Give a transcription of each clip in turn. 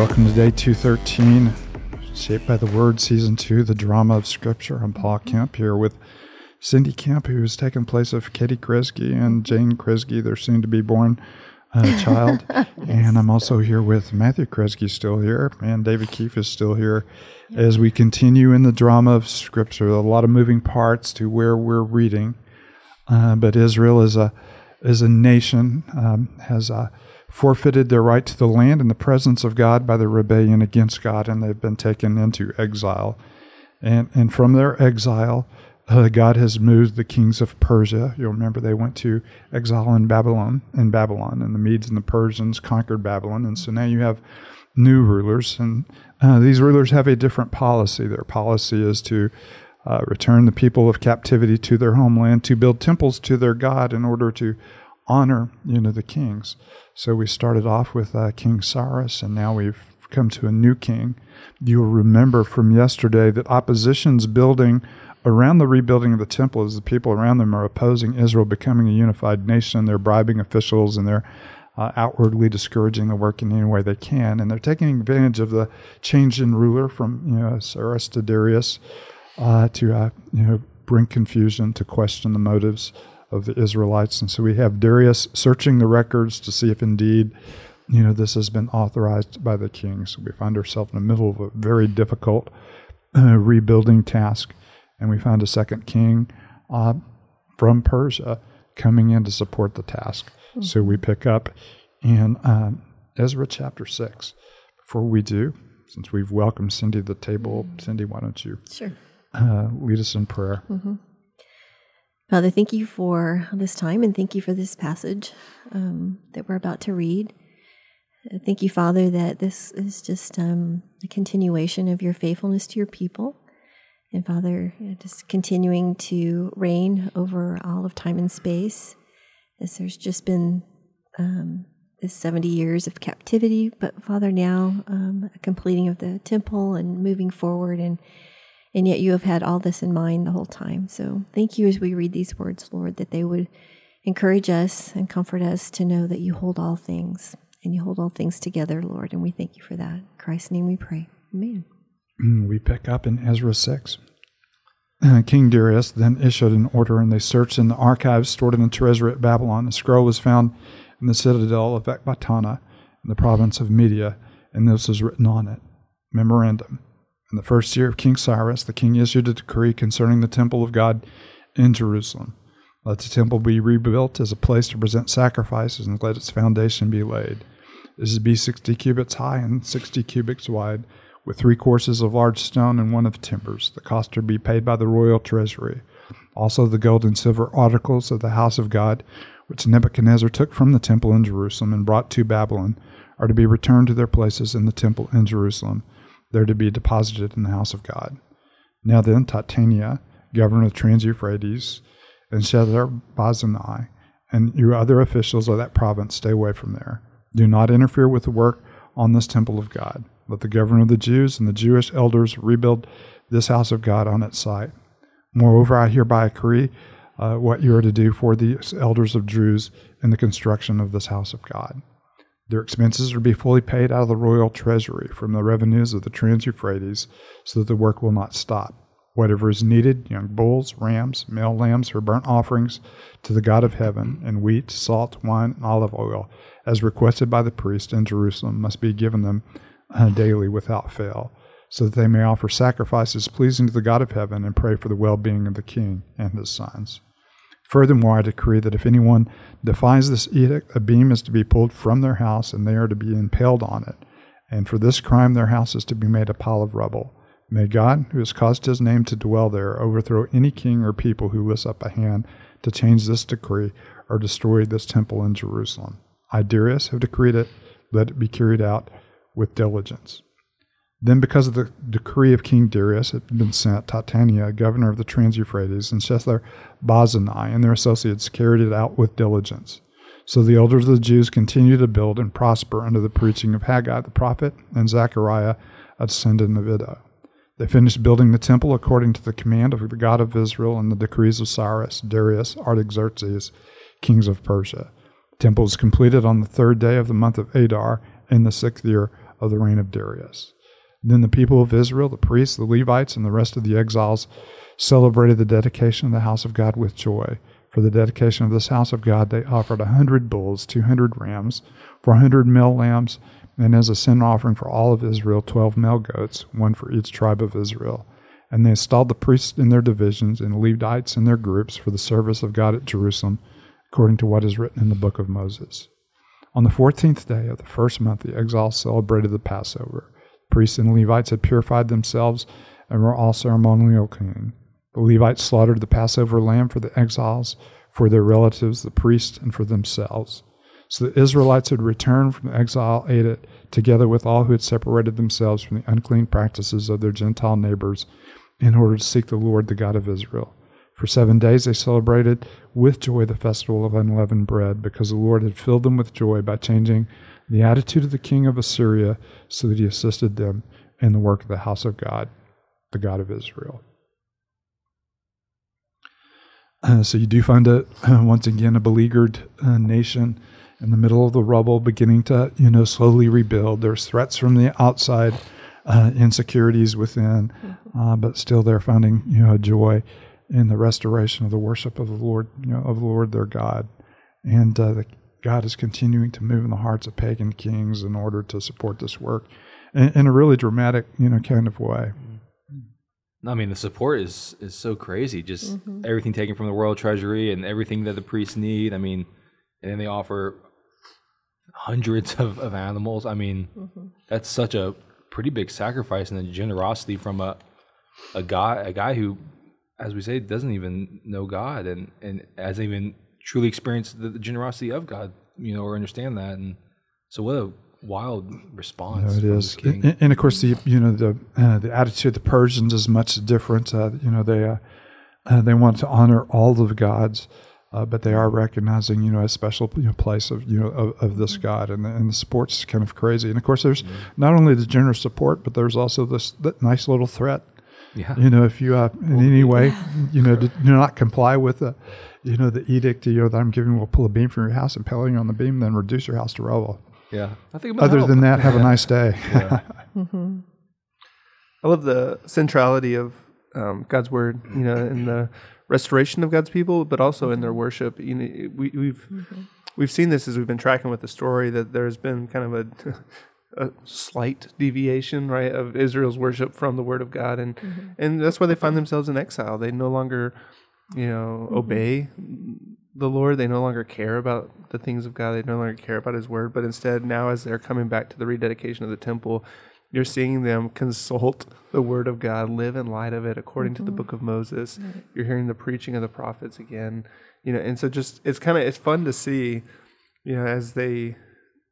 welcome to day 213, Shaped by the Word, Season 2, the drama of Scripture. I'm Paul Kemp here with Cindy Kemp, who's taken place of Katie Kresge and Jane Kresge, their soon to be born uh, child. yes. And I'm also here with Matthew Kresge, still here, and David Keefe is still here as we continue in the drama of Scripture. A lot of moving parts to where we're reading. Uh, but Israel is a, is a nation, um, has a forfeited their right to the land and the presence of God by their rebellion against God, and they've been taken into exile. And, and from their exile, uh, God has moved the kings of Persia. You'll remember they went to exile in Babylon, in Babylon, and the Medes and the Persians conquered Babylon. And so now you have new rulers, and uh, these rulers have a different policy. Their policy is to uh, return the people of captivity to their homeland, to build temples to their God in order to honor, you know, the kings. So we started off with uh, King Cyrus, and now we've come to a new king. You'll remember from yesterday that opposition's building around the rebuilding of the temple as the people around them are opposing Israel becoming a unified nation. They're bribing officials and they're uh, outwardly discouraging the work in any way they can. And they're taking advantage of the change in ruler from you know Cyrus to Darius uh, to uh, you know bring confusion, to question the motives of the Israelites. And so we have Darius searching the records to see if indeed, you know, this has been authorized by the king. So we find ourselves in the middle of a very difficult uh, rebuilding task. And we find a second king uh, from Persia coming in to support the task. Mm-hmm. So we pick up in um, Ezra chapter 6. Before we do, since we've welcomed Cindy to the table, mm-hmm. Cindy, why don't you sure. uh, lead us in prayer? Mm-hmm. Father, thank you for this time and thank you for this passage um, that we're about to read. Thank you, Father, that this is just um, a continuation of your faithfulness to your people. And Father, just continuing to reign over all of time and space, as there's just been um, this 70 years of captivity, but Father, now um, completing of the temple and moving forward and and yet you have had all this in mind the whole time. So thank you as we read these words, Lord, that they would encourage us and comfort us to know that you hold all things and you hold all things together, Lord. And we thank you for that. In Christ's name we pray. Amen. Mm, we pick up in Ezra 6. Uh, King Darius then issued an order, and they searched in the archives stored in the treasury at Babylon. A scroll was found in the citadel of Ecbatana in the province of Media, and this was written on it Memorandum in the first year of King Cyrus, the king issued a decree concerning the temple of God in Jerusalem. Let the temple be rebuilt as a place to present sacrifices, and let its foundation be laid. This is to be sixty cubits high and sixty cubits wide, with three courses of large stone and one of timbers. The cost to be paid by the royal treasury. Also, the gold and silver articles of the house of God, which Nebuchadnezzar took from the temple in Jerusalem and brought to Babylon, are to be returned to their places in the temple in Jerusalem they're to be deposited in the house of God. Now then, Tattenai, governor of Trans Euphrates, and Shethar and you other officials of that province, stay away from there. Do not interfere with the work on this temple of God. Let the governor of the Jews and the Jewish elders rebuild this house of God on its site. Moreover, I hereby decree uh, what you are to do for the elders of Jews in the construction of this house of God. Their expenses are to be fully paid out of the royal treasury from the revenues of the Trans Euphrates so that the work will not stop. Whatever is needed, young bulls, rams, male lambs for burnt offerings to the God of heaven, and wheat, salt, wine, and olive oil, as requested by the priest in Jerusalem, must be given them uh, daily without fail, so that they may offer sacrifices pleasing to the God of heaven and pray for the well being of the king and his sons. Furthermore, I decree that if anyone defies this edict, a beam is to be pulled from their house, and they are to be impaled on it. And for this crime, their house is to be made a pile of rubble. May God, who has caused his name to dwell there, overthrow any king or people who lifts up a hand to change this decree or destroy this temple in Jerusalem. I, Darius, have decreed it. Let it be carried out with diligence. Then, because of the decree of King Darius, it had been sent, Tattenai, governor of the Trans Euphrates, and Shethar Bozenai and their associates carried it out with diligence. So the elders of the Jews continued to build and prosper under the preaching of Haggai the prophet and Zechariah, a descendant of Iddo. They finished building the temple according to the command of the God of Israel and the decrees of Cyrus, Darius, Artaxerxes, kings of Persia. The temple was completed on the third day of the month of Adar in the sixth year of the reign of Darius. Then the people of Israel, the priests, the Levites, and the rest of the exiles celebrated the dedication of the house of God with joy. For the dedication of this house of God, they offered a hundred bulls, two hundred rams, four hundred male lambs, and as a sin offering for all of Israel, twelve male goats, one for each tribe of Israel. And they installed the priests in their divisions and Levites in their groups for the service of God at Jerusalem, according to what is written in the book of Moses. On the fourteenth day of the first month, the exiles celebrated the Passover. Priests and Levites had purified themselves and were all ceremonial clean. The Levites slaughtered the Passover lamb for the exiles, for their relatives, the priests, and for themselves. So the Israelites who had returned from exile ate it, together with all who had separated themselves from the unclean practices of their Gentile neighbors, in order to seek the Lord, the God of Israel. For seven days they celebrated with joy the festival of unleavened bread, because the Lord had filled them with joy by changing the attitude of the king of Assyria, so that he assisted them in the work of the house of God, the God of Israel. Uh, so you do find it uh, once again a beleaguered uh, nation in the middle of the rubble, beginning to you know slowly rebuild. There's threats from the outside, uh, insecurities within, uh, but still they're finding you know joy in the restoration of the worship of the Lord, you know, of the Lord their God, and uh, the, God is continuing to move in the hearts of pagan kings in order to support this work in, in a really dramatic you know kind of way. Mm-hmm. I mean, the support is is so crazy. Just mm-hmm. everything taken from the royal treasury and everything that the priests need. I mean, and then they offer hundreds of, of animals. I mean, mm-hmm. that's such a pretty big sacrifice and the generosity from a a guy a guy who, as we say, doesn't even know God and and hasn't even truly experience the, the generosity of God. You know, or understand that. And so, what a wild response. It is, and, and of course the you know the uh, the attitude of the Persians is much different. Uh, you know they uh, uh, they want to honor all of the gods, uh, but they are recognizing you know a special you know, place of you know of, of this god, and the, and the support's kind of crazy. And of course there's not only the generous support, but there's also this nice little threat. Yeah. You know if you uh, in any way you know do, do not comply with the you know the edict you know that I'm giving, will pull a beam from your house and pile you on the beam, then reduce your house to rubble. Yeah. I think about Other help. than that, have a nice day. I love the centrality of um, God's word, you know, in the restoration of God's people, but also in their worship. You know, we, we've we've seen this as we've been tracking with the story that there's been kind of a, a slight deviation, right, of Israel's worship from the word of God, and mm-hmm. and that's why they find themselves in exile. They no longer, you know, mm-hmm. obey the Lord. They no longer care about the things of God. They no longer care about His word. But instead, now as they're coming back to the rededication of the temple, you're seeing them consult the word of God, live in light of it according to the mm-hmm. book of Moses. You're hearing the preaching of the prophets again, you know. And so, just it's kind of it's fun to see, you know, as they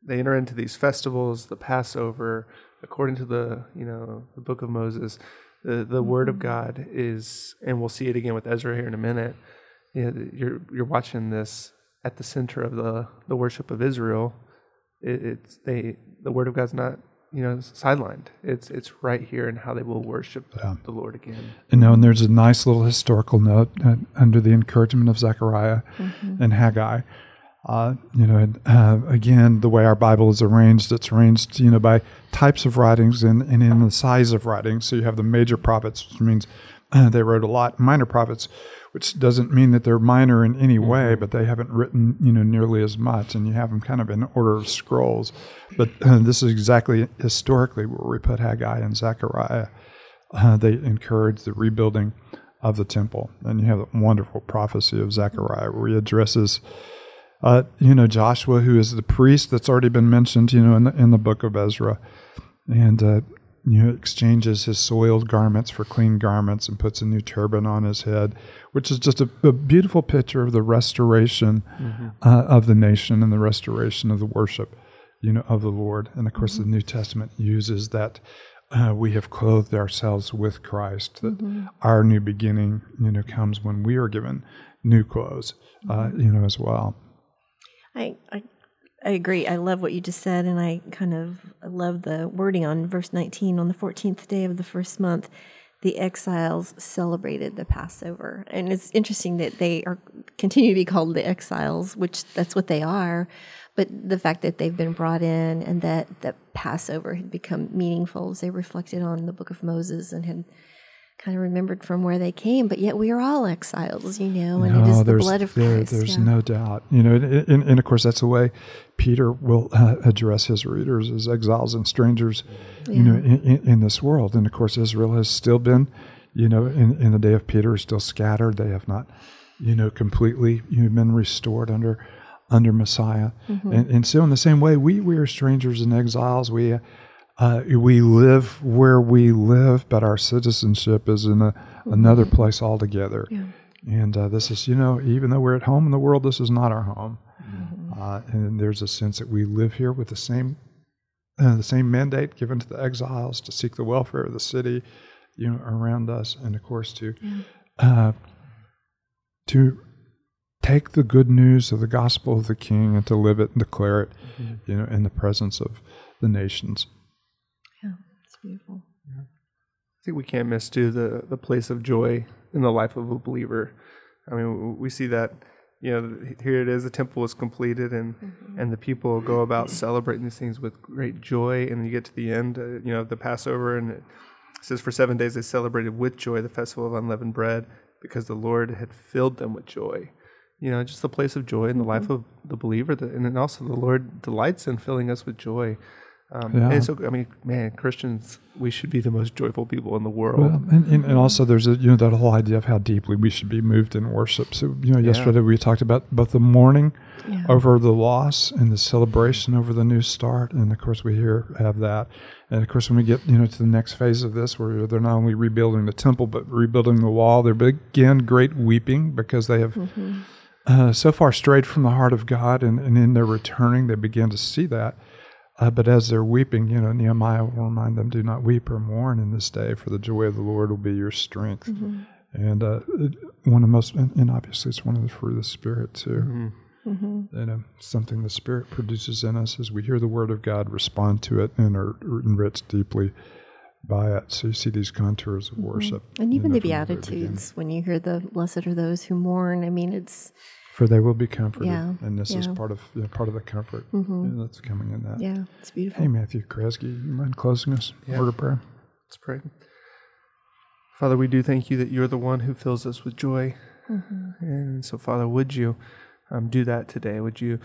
they enter into these festivals, the Passover, according to the you know the book of Moses. The, the word of God is, and we'll see it again with Ezra here in a minute you know, you're you're watching this at the center of the the worship of Israel. It, it's they the word of God's not you know sidelined. It's it's right here in how they will worship the Lord again. You know, and there's a nice little historical note uh, under the encouragement of Zechariah and Haggai. Uh, you know, and, uh, again, the way our Bible is arranged, it's arranged, you know, by types of writings and, and in the size of writings. So you have the major prophets, which means uh, they wrote a lot. Minor prophets, which doesn't mean that they're minor in any way, but they haven't written, you know, nearly as much. And you have them kind of in order of scrolls. But uh, this is exactly historically where we put Haggai and Zechariah uh, they encourage the rebuilding of the temple. And you have the wonderful prophecy of Zechariah where he addresses, uh, you know, Joshua, who is the priest that's already been mentioned, you know, in the, in the book of Ezra. And, uh, you know, exchanges his soiled garments for clean garments and puts a new turban on his head, which is just a, a beautiful picture of the restoration uh, of the nation and the restoration of the worship, you know, of the Lord. And of course, the New Testament uses that uh, we have clothed ourselves with Christ. That our new beginning, you know, comes when we are given new clothes, uh, you know, as well. I, I I agree. I love what you just said, and I kind of love the wording on verse 19. On the 14th day of the first month, the exiles celebrated the Passover, and it's interesting that they are continue to be called the exiles, which that's what they are. but the fact that they've been brought in and that that Passover had become meaningful as they reflected on the book of Moses and had kind of remembered from where they came, but yet we are all exiles, you know, and no, it is the blood of there- Christ. there's yeah. no doubt. You know, and, and, and of course, that's the way Peter will uh, address his readers as exiles and strangers, you know, in, in, in this world. And of course, Israel has still been, you know, in, in the day of Peter, is still scattered. They have not, you know, completely you know, been restored under under Messiah. Mm-hmm. And, and so, in the same way, we we are strangers and exiles. We uh, we live where we live, but our citizenship is in a, another place altogether. Yeah. And uh, this is, you know, even though we're at home in the world, this is not our home. Uh, and there's a sense that we live here with the same, uh, the same mandate given to the exiles to seek the welfare of the city, you know, around us, and of course to, uh, to take the good news of the gospel of the King and to live it and declare it, you know, in the presence of the nations. Yeah. I think we can't miss too the the place of joy in the life of a believer. I mean, we see that you know here it is, the temple is completed, and and the people go about celebrating these things with great joy. And you get to the end, uh, you know, the Passover, and it says for seven days they celebrated with joy the festival of unleavened bread because the Lord had filled them with joy. You know, just the place of joy in the life of the believer, that, and then also the Lord delights in filling us with joy. Um, Yeah. And so, I mean, man, Christians, we should be the most joyful people in the world. Well, and, and, and also there's a, you know that whole idea of how deeply we should be moved in worship. So you know, yesterday we talked about both the mourning Yeah. over the loss and the celebration over the new start, and of course we here have that. And of course, when we get you know to the next phase of this, where they're not only rebuilding the temple but rebuilding the wall, there begin great weeping because they have uh, so far strayed from the heart of God, and, and in their returning, they begin to see that. Uh, but as they're weeping, you know, Nehemiah will remind them, "Do not weep or mourn in this day, for the joy of the Lord will be your strength." And uh, one of the most, and, and obviously, it's one of the fruit of the Spirit too. You know, something the Spirit produces in us as we hear the Word of God, respond to it, and are enriched deeply by it. So you see these contours of worship, And you even know, the from very beginning. Beatitudes, when you hear the blessed are those who mourn, I mean, it's, For they will be comforted, Yeah, and this is part of you know, part of the comfort you know, that's coming in that. yeah, it's beautiful. Hey, Matthew Kresge, you mind closing us? Word of prayer. Let's pray. Father, we do thank you that you're the one who fills us with joy. And so, Father, would you um, do that today? Would you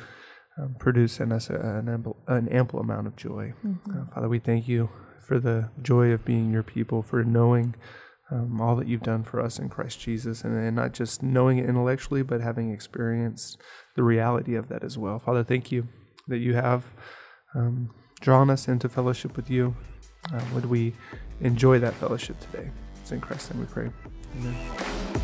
um, produce in us an ample, an ample amount of joy? Uh, Father, we thank you for the joy of being your people, for knowing um, all that you've done for us in Christ Jesus, and, and not just knowing it intellectually, but having experienced the reality of that as well. Father, thank you that you have um, drawn us into fellowship with you. Uh, would we enjoy that fellowship today? It's in Christ's name we pray. Amen.